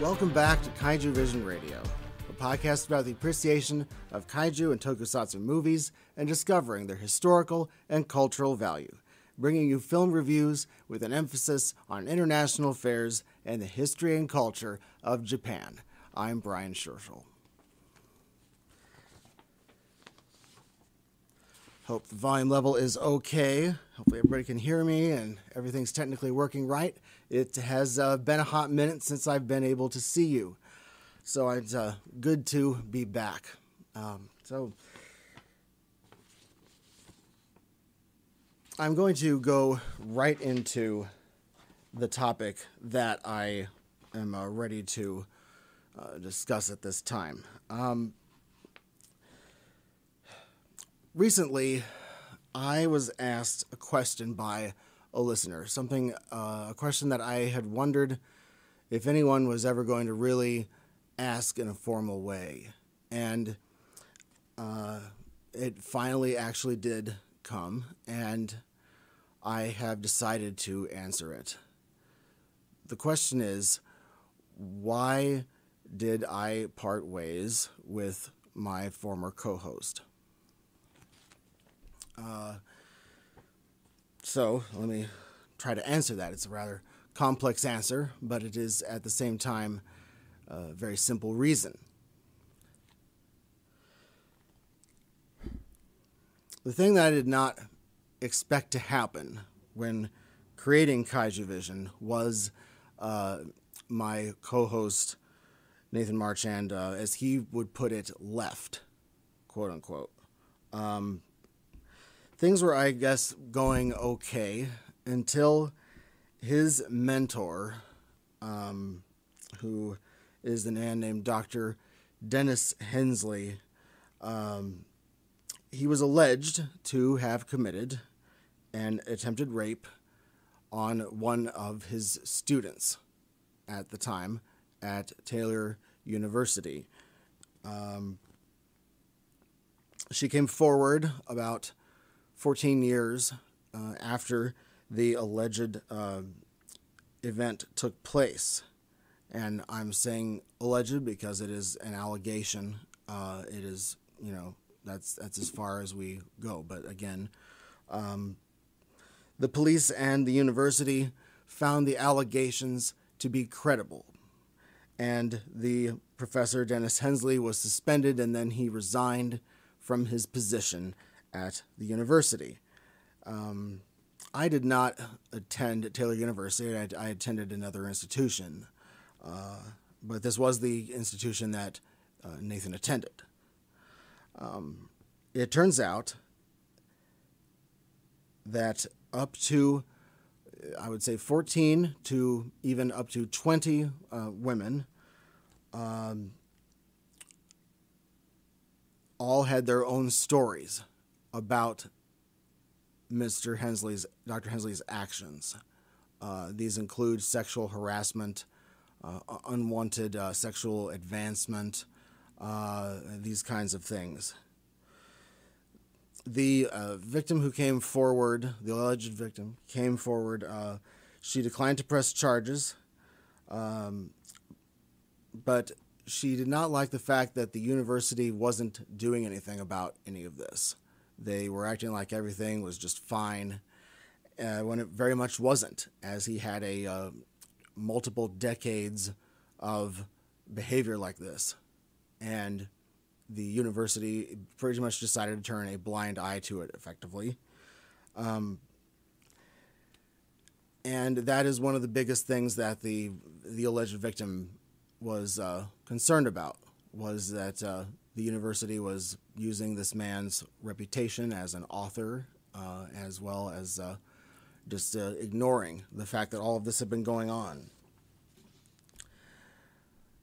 Welcome back to Kaiju Vision Radio, a podcast about the appreciation of kaiju and tokusatsu movies and discovering their historical and cultural value, bringing you film reviews with an emphasis on international affairs and the history and culture of Japan. I'm Brian Scherschel. Hope the volume level is okay. Hopefully, everybody can hear me and everything's technically working right. It has uh, been a hot minute since I've been able to see you, so it's uh, good to be back. Um, so, I'm going to go right into the topic that I am uh, ready to uh, discuss at this time. Um, recently, I was asked a question by a listener, something, uh, a question that I had wondered if anyone was ever going to really ask in a formal way. And uh, it finally actually did come, and I have decided to answer it. The question is why did I part ways with my former co host? Uh, so let me try to answer that. It's a rather complex answer, but it is at the same time a very simple reason. The thing that I did not expect to happen when creating Kaiju Vision was uh, my co host, Nathan Marchand, uh, as he would put it, left, quote unquote. Um, things were, I guess, going okay until his mentor, um, who is the man named Dr. Dennis Hensley, um, he was alleged to have committed an attempted rape on one of his students at the time at Taylor University. Um, she came forward about 14 years uh, after the alleged uh, event took place. And I'm saying alleged because it is an allegation. Uh, it is, you know, that's that's as far as we go. But again, um, the police and the university found the allegations to be credible, and the professor Dennis Hensley was suspended, and then he resigned from his position at the university. Um, I did not attend Taylor University. I, I attended another institution, uh, but this was the institution that uh, Nathan attended. Um, it turns out that up to, I would say, 14 to even up to 20 uh, women um, all had their own stories about Mr. Hensley's, Dr. Hensley's actions. Uh, these include sexual harassment, uh, unwanted uh, sexual advancement, uh, these kinds of things. The uh, victim who came forward, the alleged victim, came forward. Uh, she declined to press charges, um, but she did not like the fact that the university wasn't doing anything about any of this. They were acting like everything was just fine uh, when it very much wasn't, as he had a uh, multiple decades of behavior like this. And the university pretty much decided to turn a blind eye to it effectively. Um, and that is one of the biggest things that the the alleged victim was uh, concerned about was that uh, the university was using this man's reputation as an author, uh, as well as uh, just uh, ignoring the fact that all of this had been going on.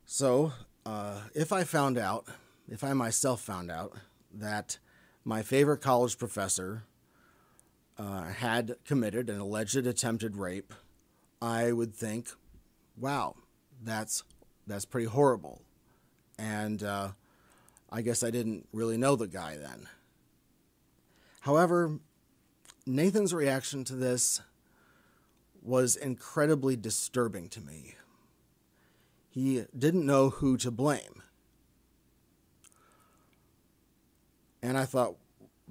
So, uh, if I found out, if I myself found out that my favorite college professor uh, had committed an alleged attempted rape, I would think, "Wow, that's that's pretty horrible," and uh, I guess I didn't really know the guy then. However, Nathan's reaction to this was incredibly disturbing to me. he didn't know who to blame. And I thought,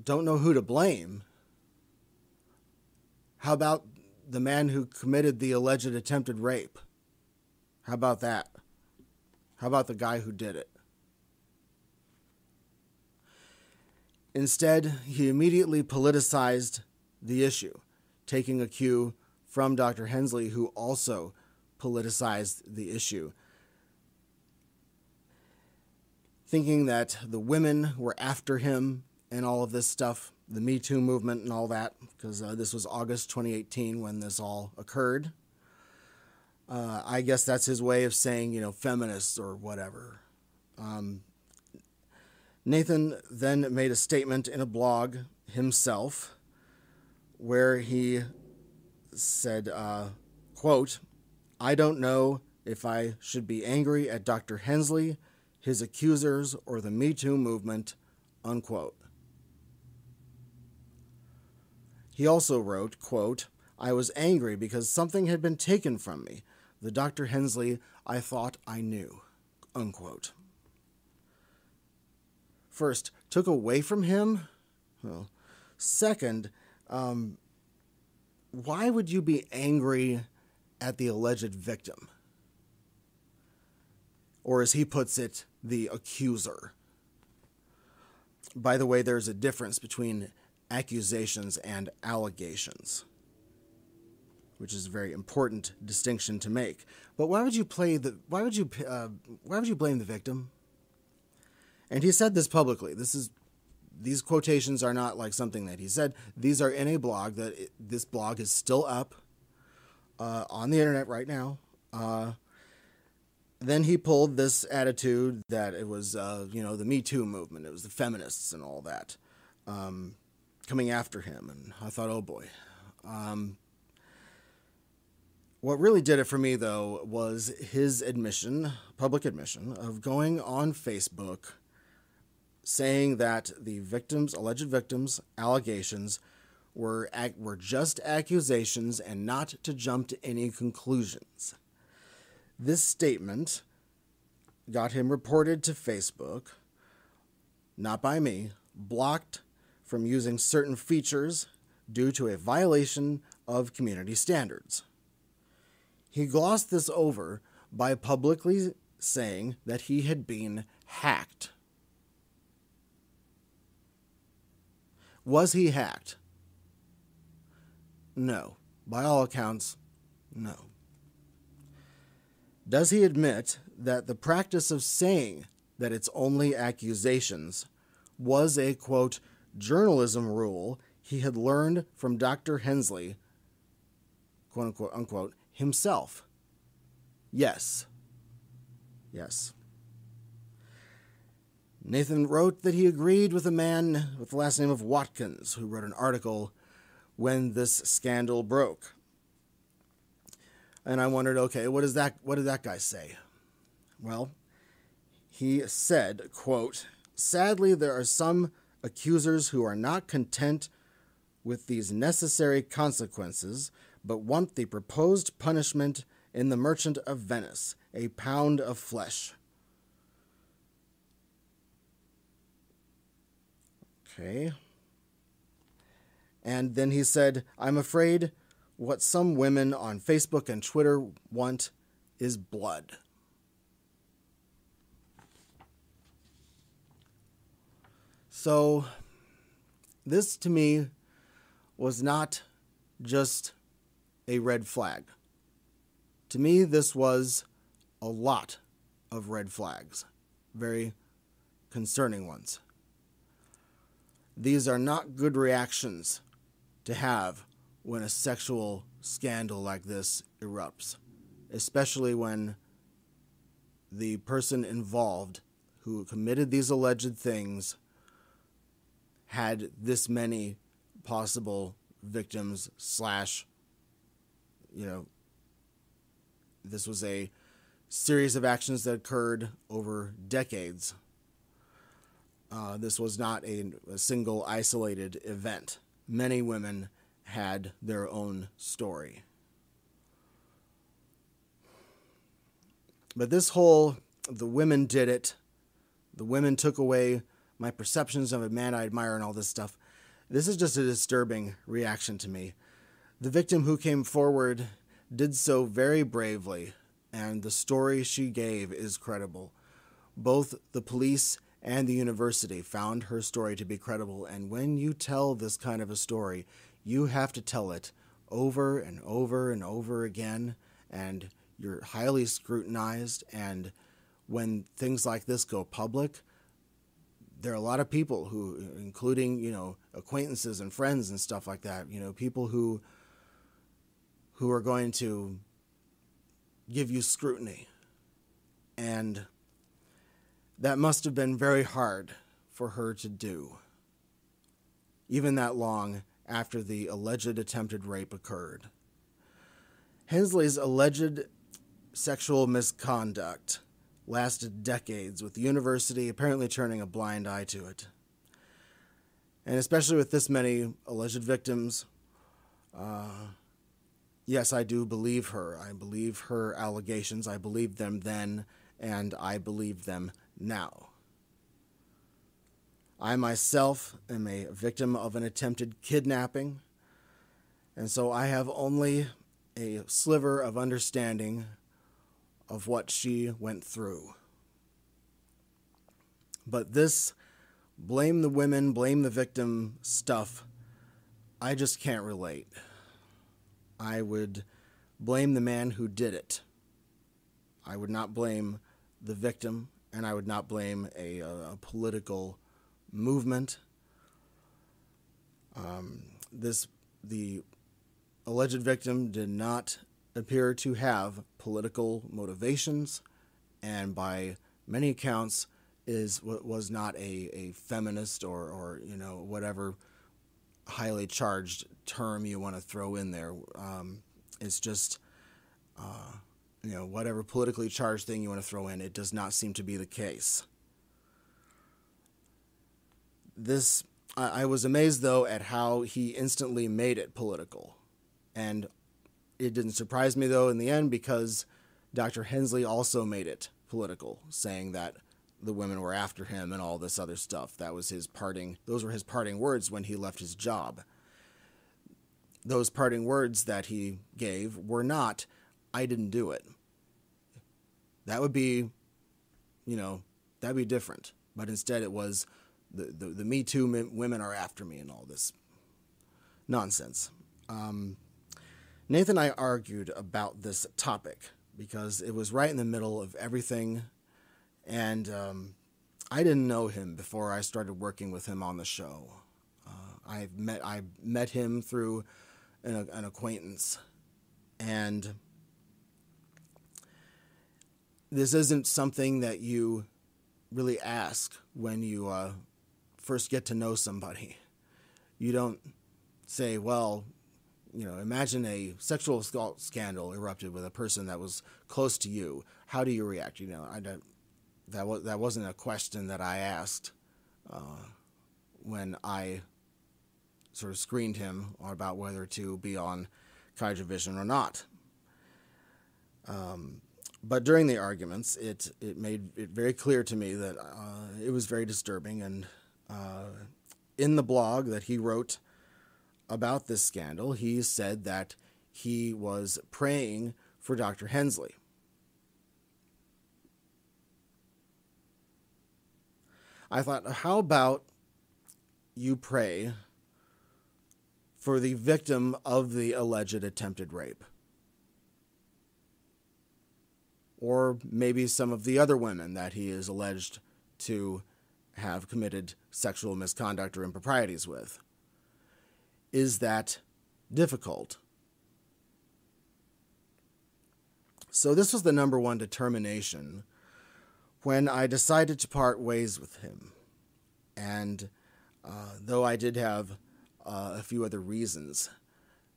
don't know who to blame. How about the man who committed the alleged attempted rape? How about that? How about the guy who did it? Instead, he immediately politicized the issue, taking a cue from Dr. Hensley, who also politicized the issue, thinking that the women were after him and all of this stuff, the Me Too movement and all that, because uh, this was August 2018 when this all occurred. Uh, I guess that's his way of saying, you know, feminists or whatever. Um, Nathan then made a statement in a blog himself where he said, uh, quote, I don't know if I should be angry at Dr. Hensley, his accusers, or the Me Too movement, unquote. He also wrote, quote, I was angry because something had been taken from me, the Dr. Hensley I thought I knew, unquote first took away from him. Well, second, um, why would you be angry at the alleged victim? Or as he puts it, the accuser. By the way, there's a difference between accusations and allegations, which is a very important distinction to make. But why would you play the? Why would you? Uh, why would you blame the victim? And he said this publicly. This is these quotations are not like something that he said. These are in a blog that it, this blog is still up uh, on the internet right now. Uh, then he pulled this attitude that it was, uh, you know, the Me Too movement. It was the feminists and all that um, coming after him. And I thought, oh boy. Um, what really did it for me, though, was his admission, public admission, of going on Facebook saying that the victims, alleged victims, allegations were were just accusations and not to jump to any conclusions. This statement got him reported to Facebook, not by me, blocked from using certain features due to a violation of community standards. He glossed this over by publicly saying that he had been hacked. Was he hacked? No. By all accounts, no. Does he admit that the practice of saying that it's only accusations was a quote journalism rule he had learned from Dr. Hensley, quote unquote, unquote, himself? Yes. Yes. Nathan wrote that he agreed with a man with the last name of Watkins, who wrote an article when this scandal broke. And I wondered, okay, what does that what did that guy say? Well, he said, quote, Sadly, there are some accusers who are not content with these necessary consequences, but want the proposed punishment in The Merchant of Venice, a pound of flesh. Okay. And then he said, I'm afraid what some women on Facebook and Twitter want is blood. So, this to me was not just a red flag. To me, this was a lot of red flags, very concerning ones. These are not good reactions to have when a sexual scandal like this erupts, especially when the person involved who committed these alleged things had this many possible victims slash you know this was a series of actions that occurred over decades uh, this was not a, a single isolated event. Many women had their own story. but this whole the women did it, the women took away my perceptions of a man I admire and all this stuff. This is just a disturbing reaction to me. The victim who came forward did so very bravely, and the story she gave is credible. Both the police and the university found her story to be credible, and when you tell this kind of a story, you have to tell it over and over and over again, and you're highly scrutinized. And when things like this go public, there are a lot of people who, including, you know, acquaintances and friends and stuff like that, you know, people who who are going to give you scrutiny. And that must have been very hard for her to do, even that long after the alleged attempted rape occurred. Hensley's alleged sexual misconduct lasted decades, with the university apparently turning a blind eye to it. And especially with this many alleged victims, uh, yes, I do believe her. I believe her allegations. I believed them then, and I believe them now. I myself am a victim of an attempted kidnapping, and so I have only a sliver of understanding of what she went through. But this blame the women, blame the victim stuff, I just can't relate. I would blame the man who did it. I would not blame the victim, and I would not blame a, a political movement. Um, this the alleged victim did not appear to have political motivations, and by many accounts, is was not a, a feminist or, or you know whatever highly charged term you want to throw in there. Um, it's just uh, you know whatever politically charged thing you want to throw in. It does not seem to be the case. This I, I was amazed though at how he instantly made it political, and it didn't surprise me though in the end because Dr. Hensley also made it political, saying that the women were after him and all this other stuff. That was his parting those were his parting words when he left his job. Those parting words that he gave were not I didn't do it. That would be you know, that'd be different. But instead it was the the, the Me Too women are after me and all this nonsense. Um, Nathan and I argued about this topic because it was right in the middle of everything, and um, I didn't know him before I started working with him on the show. Uh, I met I met him through an, an acquaintance, and this isn't something that you really ask when you uh, first get to know somebody. You don't say, "Well, you know, imagine a sexual assault scandal erupted with a person that was close to you. How do you react? You know, I don't, that was that wasn't a question that I asked uh, when I sort of screened him about whether to be on Kaiju Vision or not. Um, but during the arguments, it it made it very clear to me that uh, it was very disturbing. And uh, in the blog that he wrote about this scandal, he said that he was praying for Dr. Hensley. I thought, how about you pray for the victim of the alleged attempted rape? Or maybe some of the other women that he is alleged to have committed sexual misconduct or improprieties with is that difficult? So, this was the number one determination when I decided to part ways with him. And uh, though I did have uh, a few other reasons,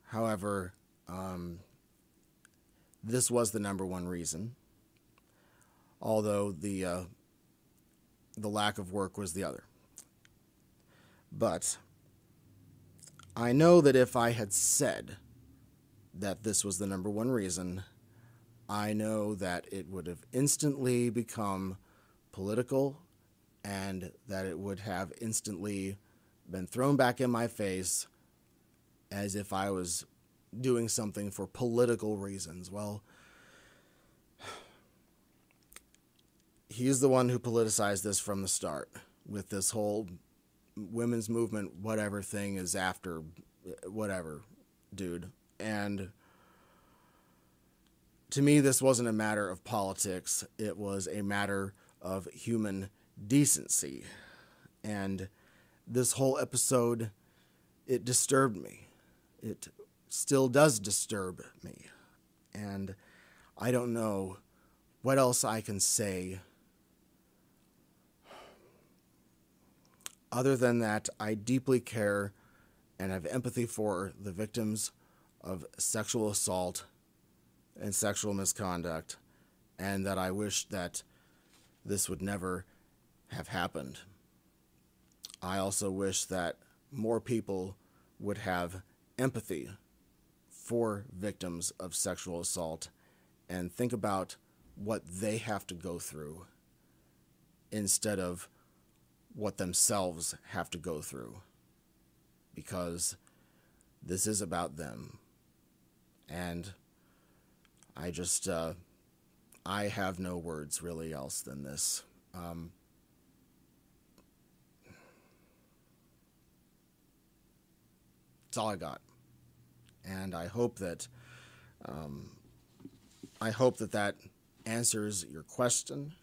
however, um, this was the number one reason. Although the uh, the lack of work was the other. But I know that if I had said that this was the number one reason, I know that it would have instantly become political and that it would have instantly been thrown back in my face as if I was doing something for political reasons. Well, he's the one who politicized this from the start with this whole women's movement, whatever thing is after whatever, dude. And to me, this wasn't a matter of politics, it was a matter of human decency. And this whole episode, it disturbed me. It still does disturb me. And I don't know what else I can say other than that I deeply care and have empathy for the victims of sexual assault and sexual misconduct, and that I wish that this would never have happened. I also wish that more people would have empathy for victims of sexual assault and think about what they have to go through instead of what themselves have to go through. Because this is about them. And I just, uh, I have no words really else than this. Um, That's all I got. And I hope that um, I hope that that answers your question,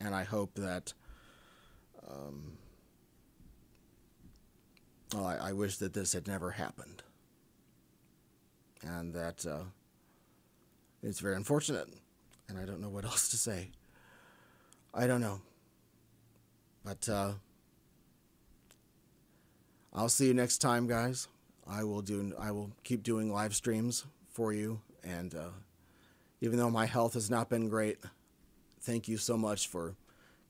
and I hope that um, I, I, wish that this had never happened, and that uh, it's very unfortunate, and I don't know what else to say. I don't know, but uh, I'll see you next time, guys. I will do. I will keep doing live streams for you, and uh, even though my health has not been great, thank you so much for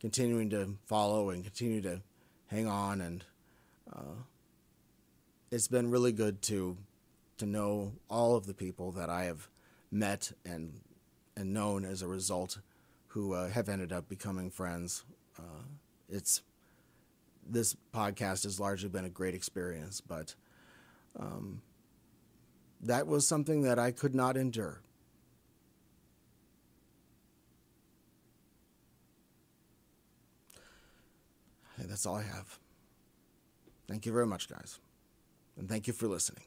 continuing to follow and continue to hang on, and uh, it's been really good to to know all of the people that I have met and and known as a result, who uh, have ended up becoming friends. Uh, it's this podcast has largely been a great experience, but um, that was something that I could not endure. That's all I have. Thank you very much, guys. And thank you for listening.